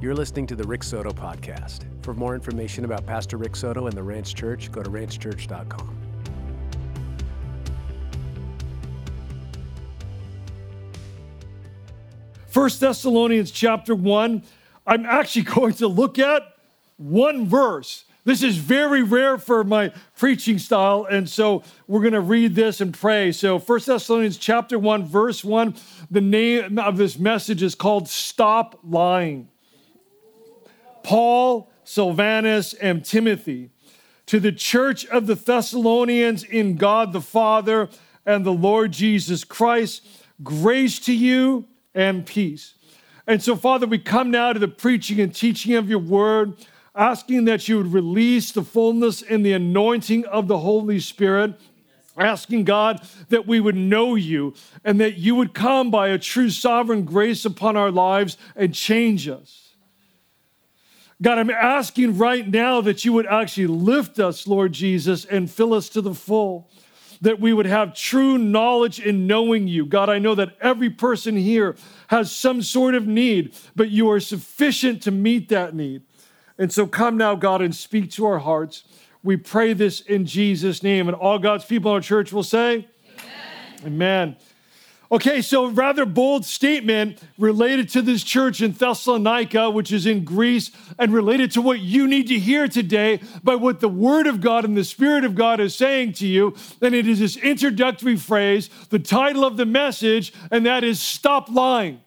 You're listening to the Rick Soto Podcast. For more information about Pastor Rick Soto and the Ranch Church, go to ranchchurch.com. First Thessalonians chapter 1. I'm actually going to look at one verse. This is very rare for my preaching style, and so we're going to read this and pray. So, First Thessalonians chapter 1, verse 1, the name of this message is called Stop Lying. Paul, Silvanus, and Timothy, to the church of the Thessalonians in God the Father and the Lord Jesus Christ, grace to you and peace. And so, Father, we come now to the preaching and teaching of your word, asking that you would release the fullness and the anointing of the Holy Spirit. Asking God that we would know you and that you would come by a true sovereign grace upon our lives and change us. God, I'm asking right now that you would actually lift us, Lord Jesus, and fill us to the full that we would have true knowledge in knowing you. God, I know that every person here has some sort of need, but you are sufficient to meet that need. And so come now, God, and speak to our hearts. We pray this in Jesus' name. And all God's people in our church will say, Amen. Amen. Okay, so rather bold statement related to this church in Thessalonica, which is in Greece, and related to what you need to hear today by what the Word of God and the Spirit of God is saying to you. And it is this introductory phrase, the title of the message, and that is Stop Lying.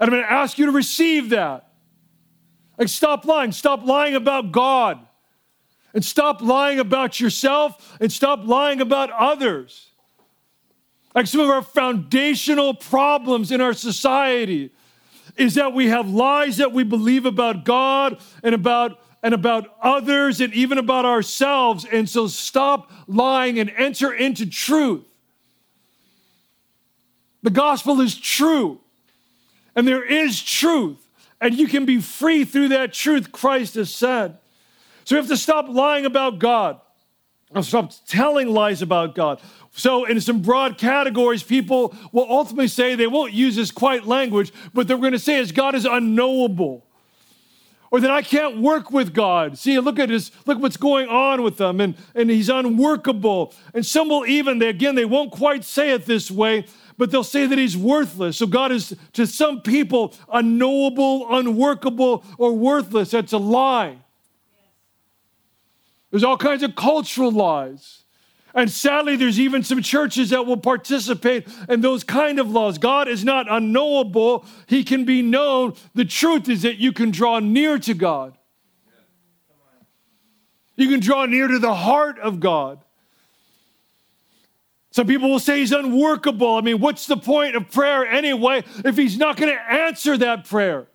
And I'm going to ask you to receive that. Like, stop lying. Stop lying about God. And stop lying about yourself and stop lying about others. Like some of our foundational problems in our society is that we have lies that we believe about God and about and about others and even about ourselves. And so stop lying and enter into truth. The gospel is true. And there is truth. And you can be free through that truth, Christ has said. So we have to stop lying about God. Stop telling lies about God. So, in some broad categories, people will ultimately say they won't use this quite language, but they're going to say is God is unknowable. Or that I can't work with God. See, look at this, look what's going on with them, and, and he's unworkable. And some will even, they, again, they won't quite say it this way, but they'll say that he's worthless. So God is to some people unknowable, unworkable, or worthless. That's a lie. There's all kinds of cultural lies. And sadly, there's even some churches that will participate in those kind of laws. God is not unknowable, He can be known. The truth is that you can draw near to God, you can draw near to the heart of God. Some people will say he's unworkable. I mean, what's the point of prayer anyway if he's not going to answer that prayer?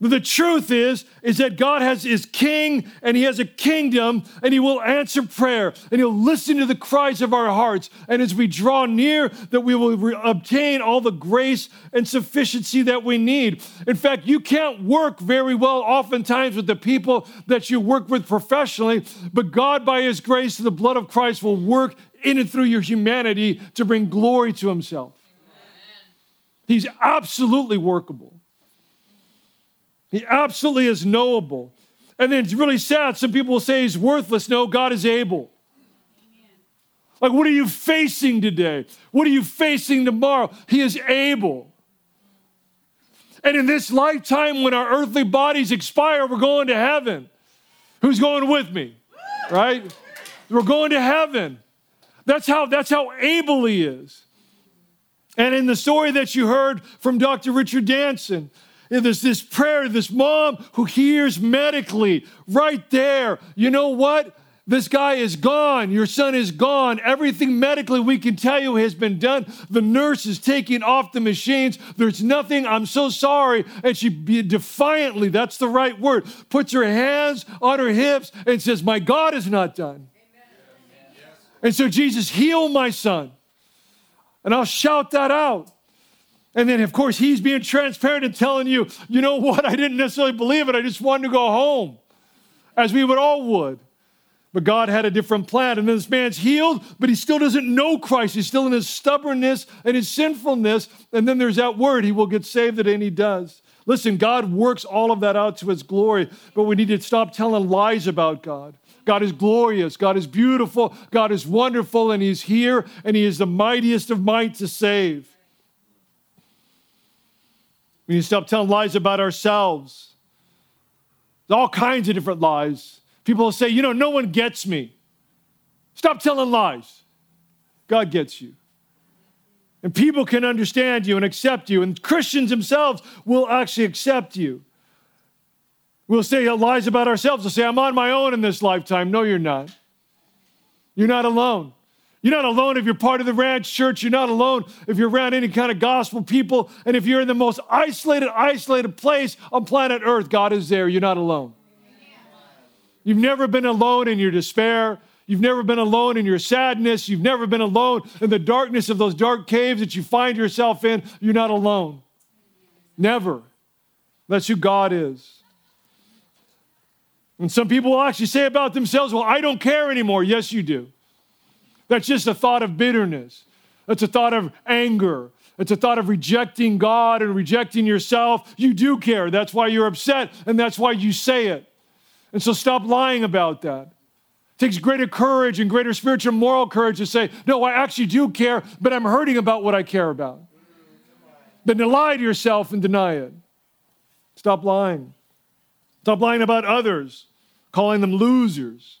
But the truth is, is that God has his king and he has a kingdom and he will answer prayer and he'll listen to the cries of our hearts. And as we draw near, that we will re- obtain all the grace and sufficiency that we need. In fact, you can't work very well oftentimes with the people that you work with professionally, but God, by his grace, the blood of Christ will work in and through your humanity to bring glory to himself. He's absolutely workable. He absolutely is knowable. And then it's really sad. Some people will say he's worthless. No, God is able. Like, what are you facing today? What are you facing tomorrow? He is able. And in this lifetime, when our earthly bodies expire, we're going to heaven. Who's going with me? Right? We're going to heaven. That's how, that's how able he is. And in the story that you heard from Dr. Richard Danson, there's this prayer, this mom who hears medically right there. You know what? This guy is gone. Your son is gone. Everything medically we can tell you has been done. The nurse is taking off the machines. There's nothing. I'm so sorry. And she defiantly, that's the right word, puts her hands on her hips and says, My God is not done. Amen. And so, Jesus, heal my son. And I'll shout that out. And then, of course, he's being transparent and telling you, you know what? I didn't necessarily believe it. I just wanted to go home, as we would all would. But God had a different plan. And then this man's healed, but he still doesn't know Christ. He's still in his stubbornness and his sinfulness. And then there's that word, he will get saved, and he does. Listen, God works all of that out to his glory, but we need to stop telling lies about God. God is glorious. God is beautiful. God is wonderful, and He's here, and He is the mightiest of might to save. We need to stop telling lies about ourselves. There's all kinds of different lies. People will say, you know, no one gets me. Stop telling lies. God gets you. And people can understand you and accept you. And Christians themselves will actually accept you. We'll say lies about ourselves. We'll say, I'm on my own in this lifetime. No, you're not. You're not alone. You're not alone if you're part of the ranch church. You're not alone if you're around any kind of gospel people. And if you're in the most isolated, isolated place on planet Earth, God is there. You're not alone. You've never been alone in your despair. You've never been alone in your sadness. You've never been alone in the darkness of those dark caves that you find yourself in. You're not alone. Never. That's who God is. And some people will actually say about themselves, Well, I don't care anymore. Yes, you do. That's just a thought of bitterness, that's a thought of anger. It's a thought of rejecting God and rejecting yourself. You do care. That's why you're upset, and that's why you say it. And so stop lying about that It takes greater courage and greater spiritual moral courage to say, No, I actually do care, but I'm hurting about what I care about. Than to lie to yourself and deny it. Stop lying. Stop lying about others, calling them losers.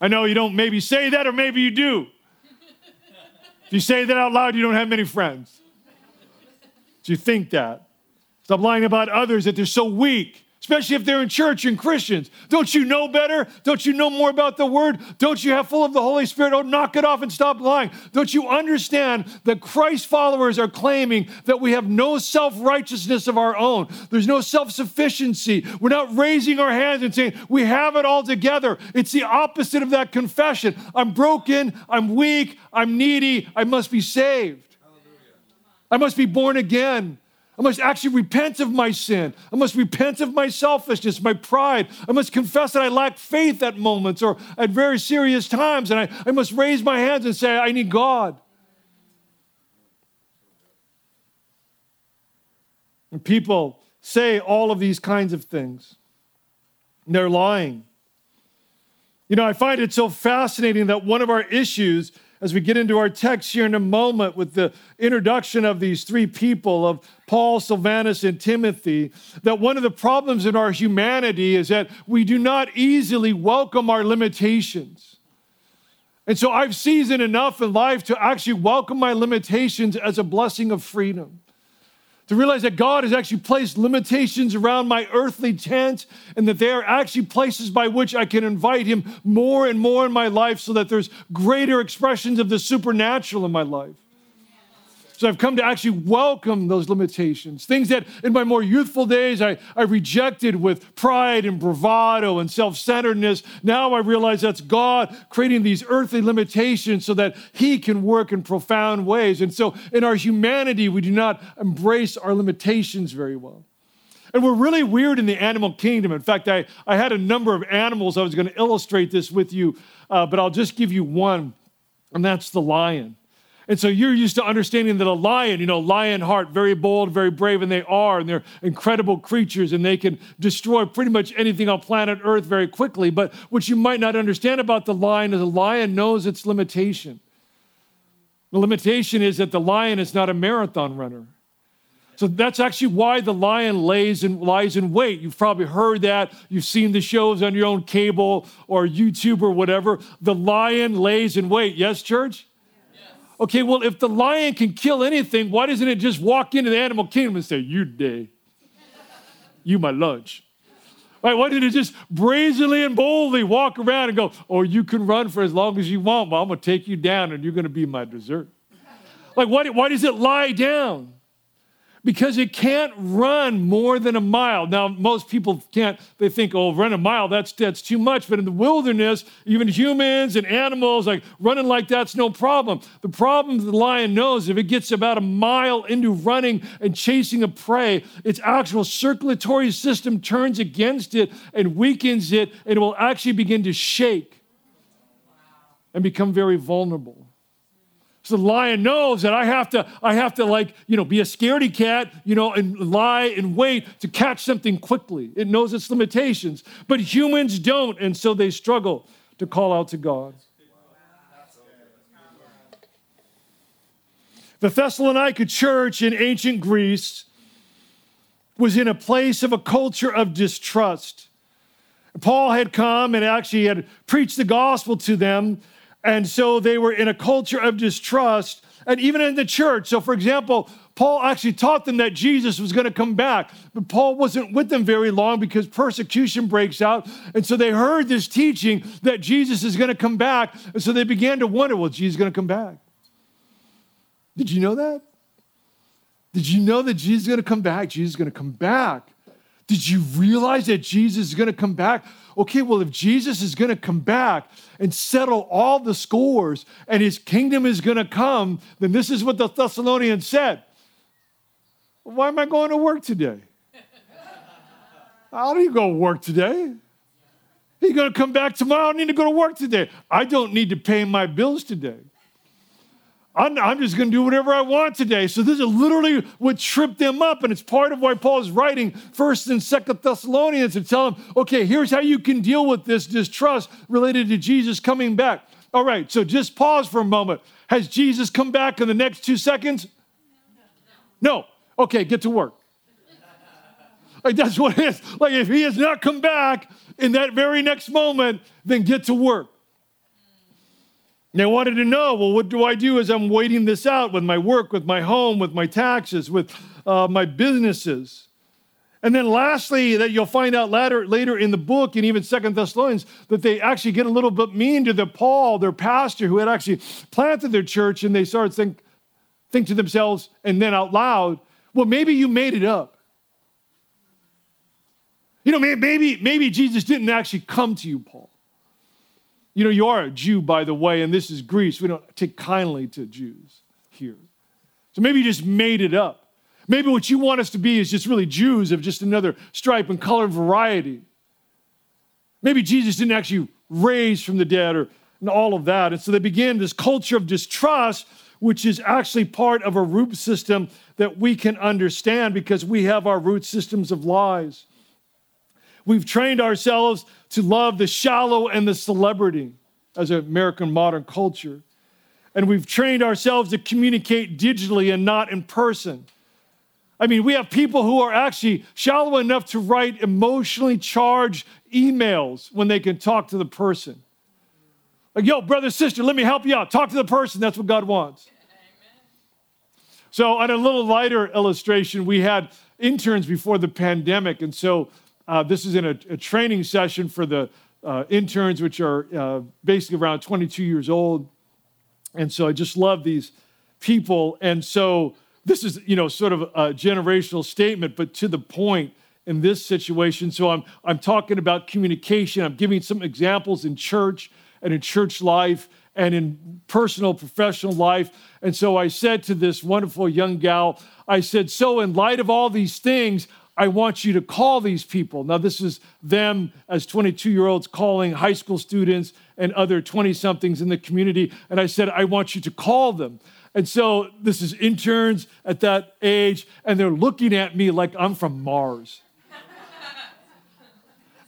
I know you don't maybe say that, or maybe you do. If you say that out loud, you don't have many friends. Do you think that. Stop lying about others that they're so weak especially if they're in church and Christians. Don't you know better? Don't you know more about the word? Don't you have full of the Holy Spirit? Oh, knock it off and stop lying. Don't you understand that Christ followers are claiming that we have no self righteousness of our own? There's no self sufficiency. We're not raising our hands and saying we have it all together. It's the opposite of that confession. I'm broken, I'm weak, I'm needy, I must be saved. I must be born again. I must actually repent of my sin. I must repent of my selfishness, my pride. I must confess that I lack faith at moments or at very serious times. And I, I must raise my hands and say, I need God. And people say all of these kinds of things. And They're lying. You know, I find it so fascinating that one of our issues as we get into our text here in a moment with the introduction of these three people of Paul, Silvanus, and Timothy, that one of the problems in our humanity is that we do not easily welcome our limitations. And so I've seasoned enough in life to actually welcome my limitations as a blessing of freedom to realize that God has actually placed limitations around my earthly tent and that they are actually places by which I can invite Him more and more in my life so that there's greater expressions of the supernatural in my life. So I've come to actually welcome those limitations. Things that in my more youthful days I, I rejected with pride and bravado and self centeredness. Now I realize that's God creating these earthly limitations so that He can work in profound ways. And so in our humanity, we do not embrace our limitations very well. And we're really weird in the animal kingdom. In fact, I, I had a number of animals. I was going to illustrate this with you, uh, but I'll just give you one, and that's the lion. And so you're used to understanding that a lion, you know, lion heart, very bold, very brave, and they are, and they're incredible creatures, and they can destroy pretty much anything on planet Earth very quickly. But what you might not understand about the lion is a lion knows its limitation. The limitation is that the lion is not a marathon runner. So that's actually why the lion lays and lies in wait. You've probably heard that. You've seen the shows on your own cable or YouTube or whatever. The lion lays in wait. Yes, church? Okay, well, if the lion can kill anything, why doesn't it just walk into the animal kingdom and say, You day, you my lunch? Right, why did it just brazenly and boldly walk around and go, Oh, you can run for as long as you want, but I'm gonna take you down and you're gonna be my dessert? Like, why, why does it lie down? Because it can't run more than a mile. Now, most people can't, they think, oh, run a mile, that's, that's too much. But in the wilderness, even humans and animals, like running like that's no problem. The problem the lion knows if it gets about a mile into running and chasing a prey, its actual circulatory system turns against it and weakens it, and it will actually begin to shake. and become very vulnerable. So the lion knows that I have to, I have to like, you know, be a scaredy cat, you know, and lie and wait to catch something quickly. It knows its limitations. But humans don't, and so they struggle to call out to God. The Thessalonica church in ancient Greece was in a place of a culture of distrust. Paul had come and actually had preached the gospel to them, and so they were in a culture of distrust, and even in the church. So, for example, Paul actually taught them that Jesus was going to come back, but Paul wasn't with them very long because persecution breaks out. And so they heard this teaching that Jesus is going to come back, and so they began to wonder, well, Jesus is going to come back. Did you know that? Did you know that Jesus is going to come back? Jesus is going to come back. Did you realize that Jesus is going to come back? Okay, well, if Jesus is going to come back and settle all the scores and his kingdom is going to come, then this is what the Thessalonians said. Why am I going to work today? How do you go to work today? He's going to come back tomorrow. I need to go to work today. I don't need to pay my bills today. I'm, I'm just going to do whatever I want today. So this is literally what tripped them up, and it's part of why Paul is writing First and Second Thessalonians to tell them, okay, here's how you can deal with this distrust related to Jesus coming back. All right, so just pause for a moment. Has Jesus come back in the next two seconds? No. Okay, get to work. Like that's what it is. Like if he has not come back in that very next moment, then get to work. They wanted to know, well, what do I do as I'm waiting this out with my work, with my home, with my taxes, with uh, my businesses? And then lastly, that you'll find out later, later in the book, and even Second Thessalonians, that they actually get a little bit mean to the Paul, their pastor, who had actually planted their church, and they started think, think to themselves, and then out loud, well, maybe you made it up. You know, maybe, maybe Jesus didn't actually come to you, Paul. You know, you are a Jew, by the way, and this is Greece. We don't take kindly to Jews here. So maybe you just made it up. Maybe what you want us to be is just really Jews of just another stripe and color variety. Maybe Jesus didn't actually raise from the dead or and all of that. And so they began this culture of distrust, which is actually part of a root system that we can understand because we have our root systems of lies. We've trained ourselves to love the shallow and the celebrity as an American modern culture. And we've trained ourselves to communicate digitally and not in person. I mean, we have people who are actually shallow enough to write emotionally charged emails when they can talk to the person. Like, yo, brother, sister, let me help you out. Talk to the person. That's what God wants. So, on a little lighter illustration, we had interns before the pandemic. And so uh, this is in a, a, training session for the uh, interns, which are uh, basically around 22 years old. And so I just love these people. And so this is, you know, sort of a generational statement, but to the point in this situation. So I'm, I'm talking about communication. I'm giving some examples in church and in church life and in personal, professional life. And so I said to this wonderful young gal, I said, So, in light of all these things, I want you to call these people. Now, this is them as 22 year olds calling high school students and other 20 somethings in the community. And I said, I want you to call them. And so this is interns at that age, and they're looking at me like I'm from Mars.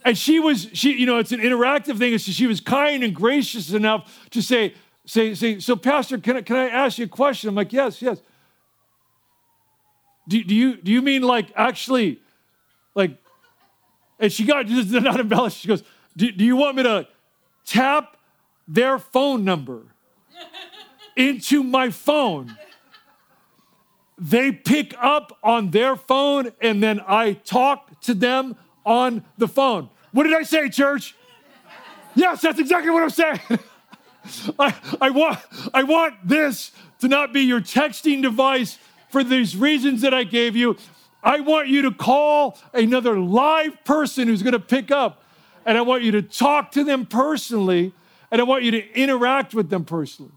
and she was, she, you know, it's an interactive thing. So she was kind and gracious enough to say, say, say, so Pastor, can I, can I ask you a question? I'm like, yes, yes. Do, do, you, do you mean like actually, like, and she got just not embellished. She goes, do, do you want me to tap their phone number into my phone? They pick up on their phone and then I talk to them on the phone. What did I say, church? Yes, that's exactly what I'm saying. I, I, want, I want this to not be your texting device for these reasons that I gave you. I want you to call another live person who's going to pick up, and I want you to talk to them personally, and I want you to interact with them personally.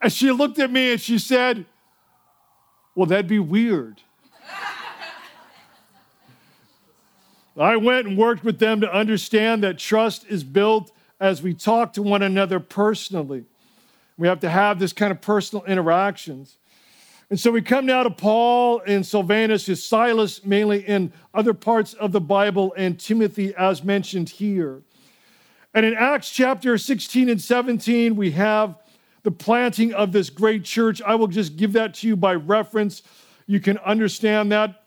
And she looked at me and she said, Well, that'd be weird. I went and worked with them to understand that trust is built as we talk to one another personally. We have to have this kind of personal interactions. And so we come now to Paul and Silvanus, is Silas mainly in other parts of the Bible, and Timothy as mentioned here. And in Acts chapter 16 and 17, we have the planting of this great church. I will just give that to you by reference. You can understand that.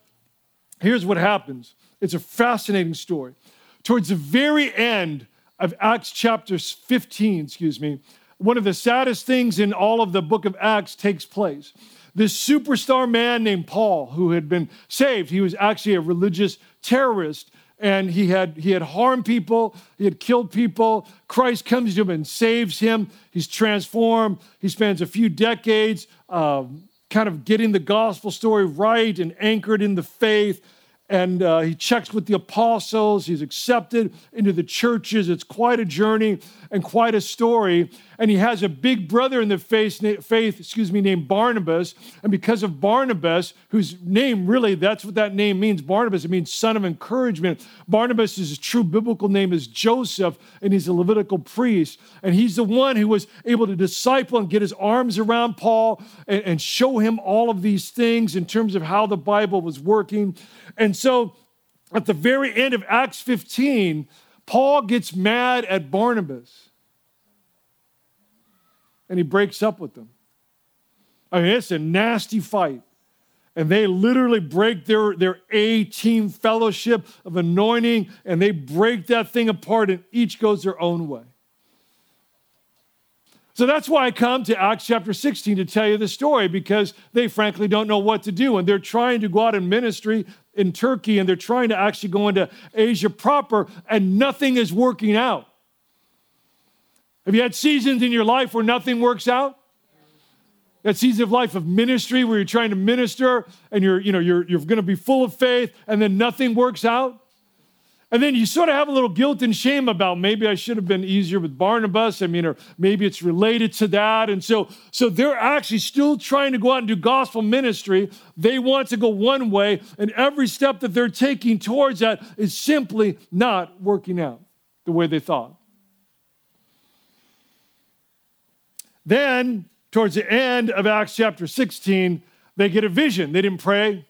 Here's what happens it's a fascinating story. Towards the very end of Acts chapter 15, excuse me, one of the saddest things in all of the book of Acts takes place. This superstar man named Paul, who had been saved, he was actually a religious terrorist and he had he had harmed people he had killed people. Christ comes to him and saves him. He's transformed. He spends a few decades uh, kind of getting the gospel story right and anchored in the faith and uh, he checks with the apostles. He's accepted into the churches. It's quite a journey and quite a story. And he has a big brother in the faith, faith, excuse me, named Barnabas. And because of Barnabas, whose name really, that's what that name means. Barnabas, it means son of encouragement. Barnabas' is true biblical name is Joseph, and he's a Levitical priest. And he's the one who was able to disciple and get his arms around Paul and, and show him all of these things in terms of how the Bible was working. And so at the very end of Acts 15, Paul gets mad at Barnabas and he breaks up with them. I mean, it's a nasty fight. And they literally break their, their A team fellowship of anointing and they break that thing apart and each goes their own way. So that's why I come to Acts chapter 16 to tell you the story because they frankly don't know what to do. And they're trying to go out in ministry in Turkey and they're trying to actually go into Asia proper and nothing is working out. Have you had seasons in your life where nothing works out? That season of life of ministry where you're trying to minister and you're, you know, you're, you're going to be full of faith and then nothing works out? And then you sort of have a little guilt and shame about maybe I should have been easier with Barnabas. I mean, or maybe it's related to that. And so, so they're actually still trying to go out and do gospel ministry. They want to go one way, and every step that they're taking towards that is simply not working out the way they thought. Then, towards the end of Acts chapter 16, they get a vision. They didn't pray,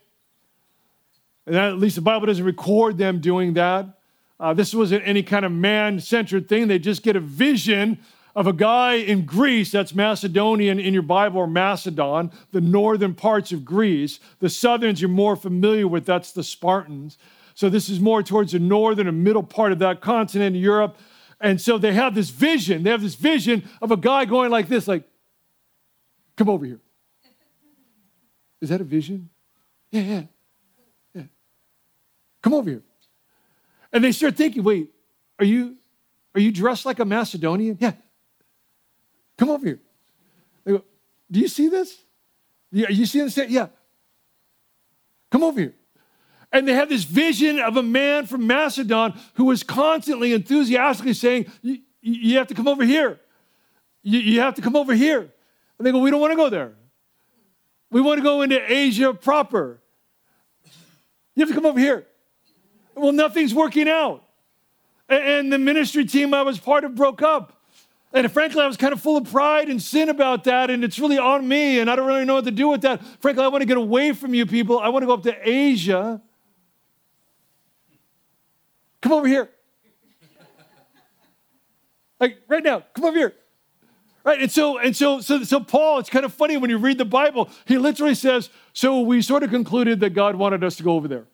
and at least the Bible doesn't record them doing that. Uh, this wasn't any kind of man centered thing. They just get a vision of a guy in Greece, that's Macedonian in your Bible, or Macedon, the northern parts of Greece. The southerns you're more familiar with, that's the Spartans. So this is more towards the northern and middle part of that continent, Europe. And so they have this vision. They have this vision of a guy going like this, like, come over here. Is that a vision? Yeah, yeah. yeah. Come over here. And they start thinking, wait, are you, are you dressed like a Macedonian? Yeah. Come over here. They go, do you see this? Yeah, you see this? Yeah. Come over here. And they have this vision of a man from Macedon who was constantly enthusiastically saying, You have to come over here. You have to come over here. And they go, We don't want to go there. We want to go into Asia proper. You have to come over here. Well, nothing's working out. And the ministry team I was part of broke up. And frankly, I was kind of full of pride and sin about that, and it's really on me, and I don't really know what to do with that. Frankly, I want to get away from you people. I want to go up to Asia. Come over here. Like right now, come over here. Right? And so, and so, so, so Paul, it's kind of funny when you read the Bible, he literally says, So we sort of concluded that God wanted us to go over there.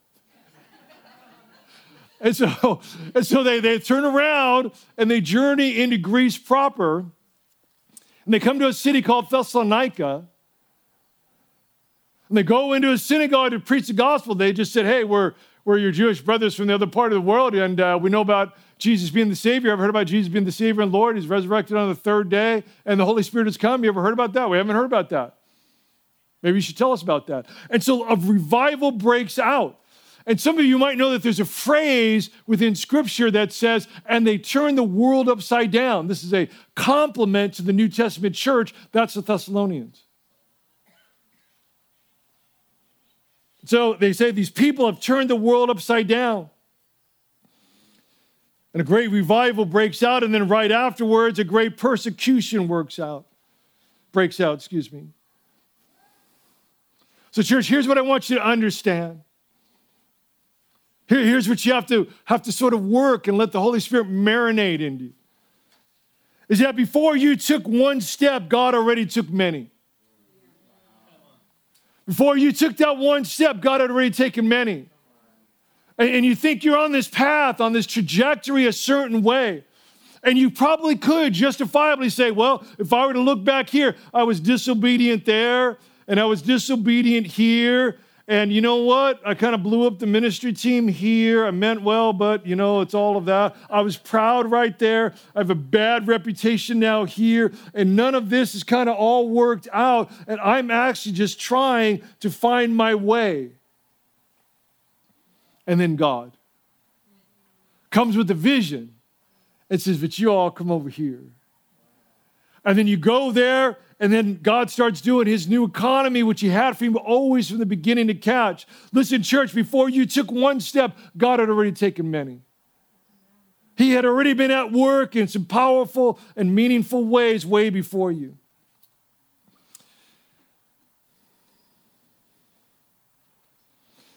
And so, and so they, they turn around and they journey into Greece proper. And they come to a city called Thessalonica. And they go into a synagogue to preach the gospel. They just said, Hey, we're, we're your Jewish brothers from the other part of the world, and uh, we know about Jesus being the Savior. I've heard about Jesus being the Savior and Lord? He's resurrected on the third day, and the Holy Spirit has come. You ever heard about that? We haven't heard about that. Maybe you should tell us about that. And so a revival breaks out. And some of you might know that there's a phrase within Scripture that says, and they turn the world upside down. This is a compliment to the New Testament church. That's the Thessalonians. So they say these people have turned the world upside down. And a great revival breaks out, and then right afterwards, a great persecution works out, breaks out, excuse me. So, church, here's what I want you to understand. Here, here's what you have to have to sort of work and let the Holy Spirit marinate in you. Is that before you took one step, God already took many. Before you took that one step, God had already taken many and you think you're on this path, on this trajectory a certain way. And you probably could justifiably say, well, if I were to look back here, I was disobedient there, and I was disobedient here. And you know what? I kind of blew up the ministry team here. I meant well, but you know, it's all of that. I was proud right there. I have a bad reputation now here. And none of this is kind of all worked out. And I'm actually just trying to find my way and then God comes with a vision and says, But you all come over here. And then you go there, and then God starts doing his new economy, which he had for you always from the beginning to catch. Listen, church, before you took one step, God had already taken many. He had already been at work in some powerful and meaningful ways way before you.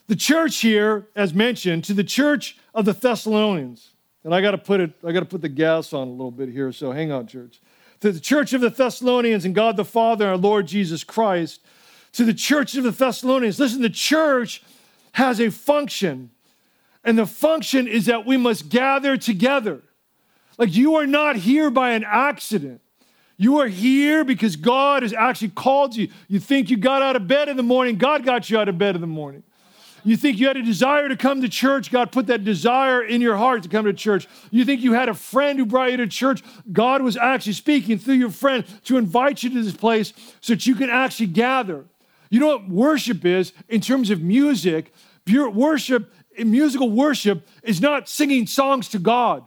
The church here, as mentioned, to the church of the Thessalonians, and I got to put it, I got to put the gas on a little bit here, so hang on, church. To the church of the Thessalonians and God the Father our Lord Jesus Christ, to the church of the Thessalonians, listen, the church has a function, and the function is that we must gather together. Like you are not here by an accident. You are here because God has actually called you. You think you got out of bed in the morning, God got you out of bed in the morning. You think you had a desire to come to church, God put that desire in your heart to come to church. You think you had a friend who brought you to church, God was actually speaking through your friend to invite you to this place so that you can actually gather. You know what worship is in terms of music? Worship, musical worship, is not singing songs to God.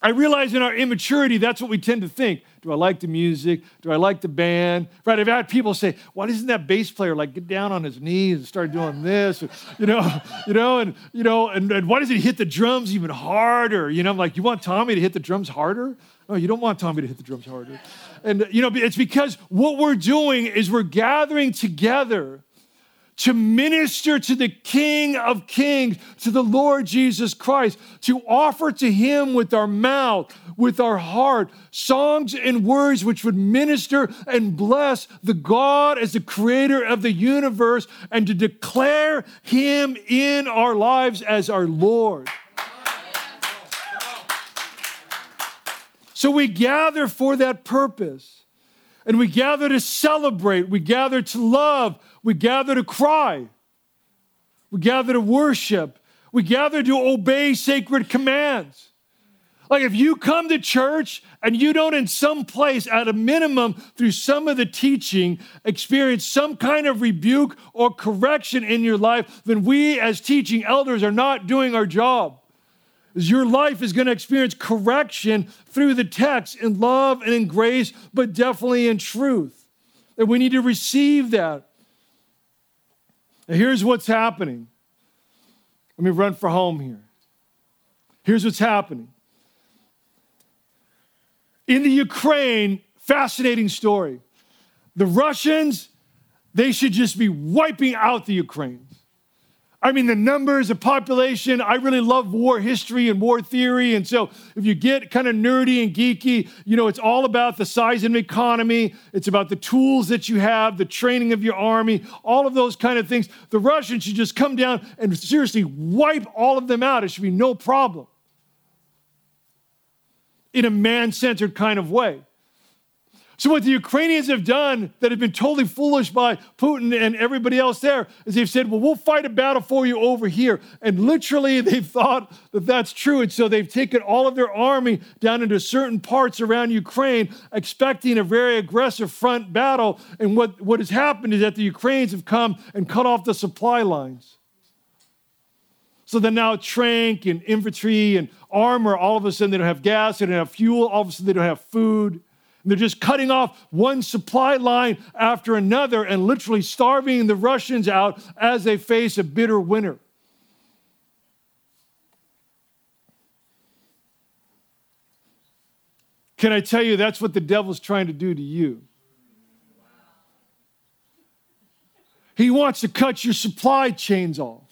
I realize in our immaturity, that's what we tend to think. Do I like the music? Do I like the band? Right? I've had people say, why doesn't that bass player like get down on his knees and start doing this? You know, you know, and you know, and, and why does he hit the drums even harder? You know, I'm like, you want Tommy to hit the drums harder? No, you don't want Tommy to hit the drums harder. And you know, it's because what we're doing is we're gathering together to minister to the King of Kings, to the Lord Jesus Christ, to offer to Him with our mouth, with our heart, songs and words which would minister and bless the God as the creator of the universe, and to declare Him in our lives as our Lord. So we gather for that purpose. And we gather to celebrate. We gather to love. We gather to cry. We gather to worship. We gather to obey sacred commands. Like if you come to church and you don't, in some place, at a minimum, through some of the teaching, experience some kind of rebuke or correction in your life, then we as teaching elders are not doing our job. Your life is going to experience correction through the text in love and in grace, but definitely in truth. And we need to receive that. Now, here's what's happening. Let me run for home here. Here's what's happening. In the Ukraine, fascinating story. The Russians, they should just be wiping out the Ukraine. I mean, the numbers, the population. I really love war history and war theory. And so, if you get kind of nerdy and geeky, you know, it's all about the size of an economy. It's about the tools that you have, the training of your army, all of those kind of things. The Russians should just come down and seriously wipe all of them out. It should be no problem in a man centered kind of way. So, what the Ukrainians have done that have been totally foolish by Putin and everybody else there is they've said, Well, we'll fight a battle for you over here. And literally, they've thought that that's true. And so they've taken all of their army down into certain parts around Ukraine, expecting a very aggressive front battle. And what, what has happened is that the Ukrainians have come and cut off the supply lines. So then now tank and infantry and armor, all of a sudden they don't have gas, they don't have fuel, all of a sudden they don't have food. They're just cutting off one supply line after another and literally starving the Russians out as they face a bitter winter. Can I tell you that's what the devil's trying to do to you? He wants to cut your supply chains off.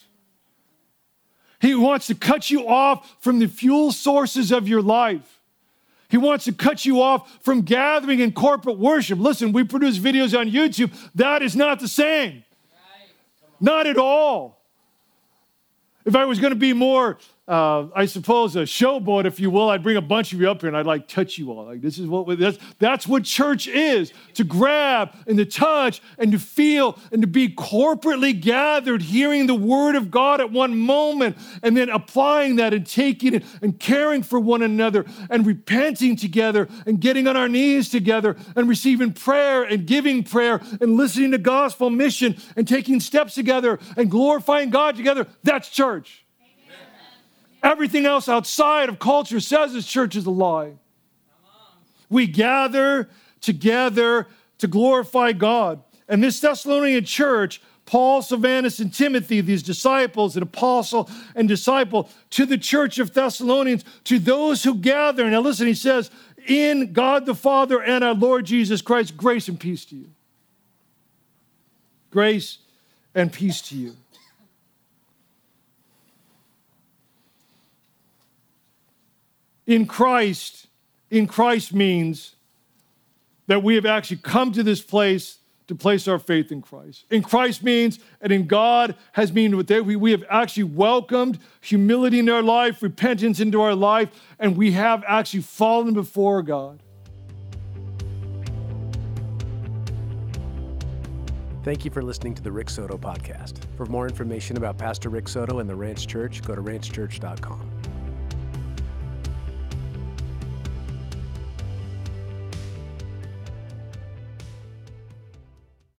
He wants to cut you off from the fuel sources of your life. He wants to cut you off from gathering in corporate worship. Listen, we produce videos on YouTube. That is not the same. Not at all. If I was going to be more uh, I suppose, a showboat, if you will. I'd bring a bunch of you up here and I'd like touch you all. Like this is what that's, that's what church is: to grab and to touch and to feel and to be corporately gathered, hearing the word of God at one moment, and then applying that and taking it and caring for one another and repenting together and getting on our knees together and receiving prayer and giving prayer and listening to gospel mission and taking steps together and glorifying God together. That's church. Everything else outside of culture says this church is a lie. We gather together to glorify God. And this Thessalonian church, Paul, Silvanus, and Timothy, these disciples, an apostle and disciple, to the church of Thessalonians, to those who gather. Now listen, he says, in God the Father and our Lord Jesus Christ, grace and peace to you. Grace and peace to you. In Christ, in Christ means that we have actually come to this place to place our faith in Christ. In Christ means, and in God has mean that we, we have actually welcomed humility in our life, repentance into our life, and we have actually fallen before God. Thank you for listening to the Rick Soto podcast. For more information about Pastor Rick Soto and the Ranch Church, go to ranchchurch.com.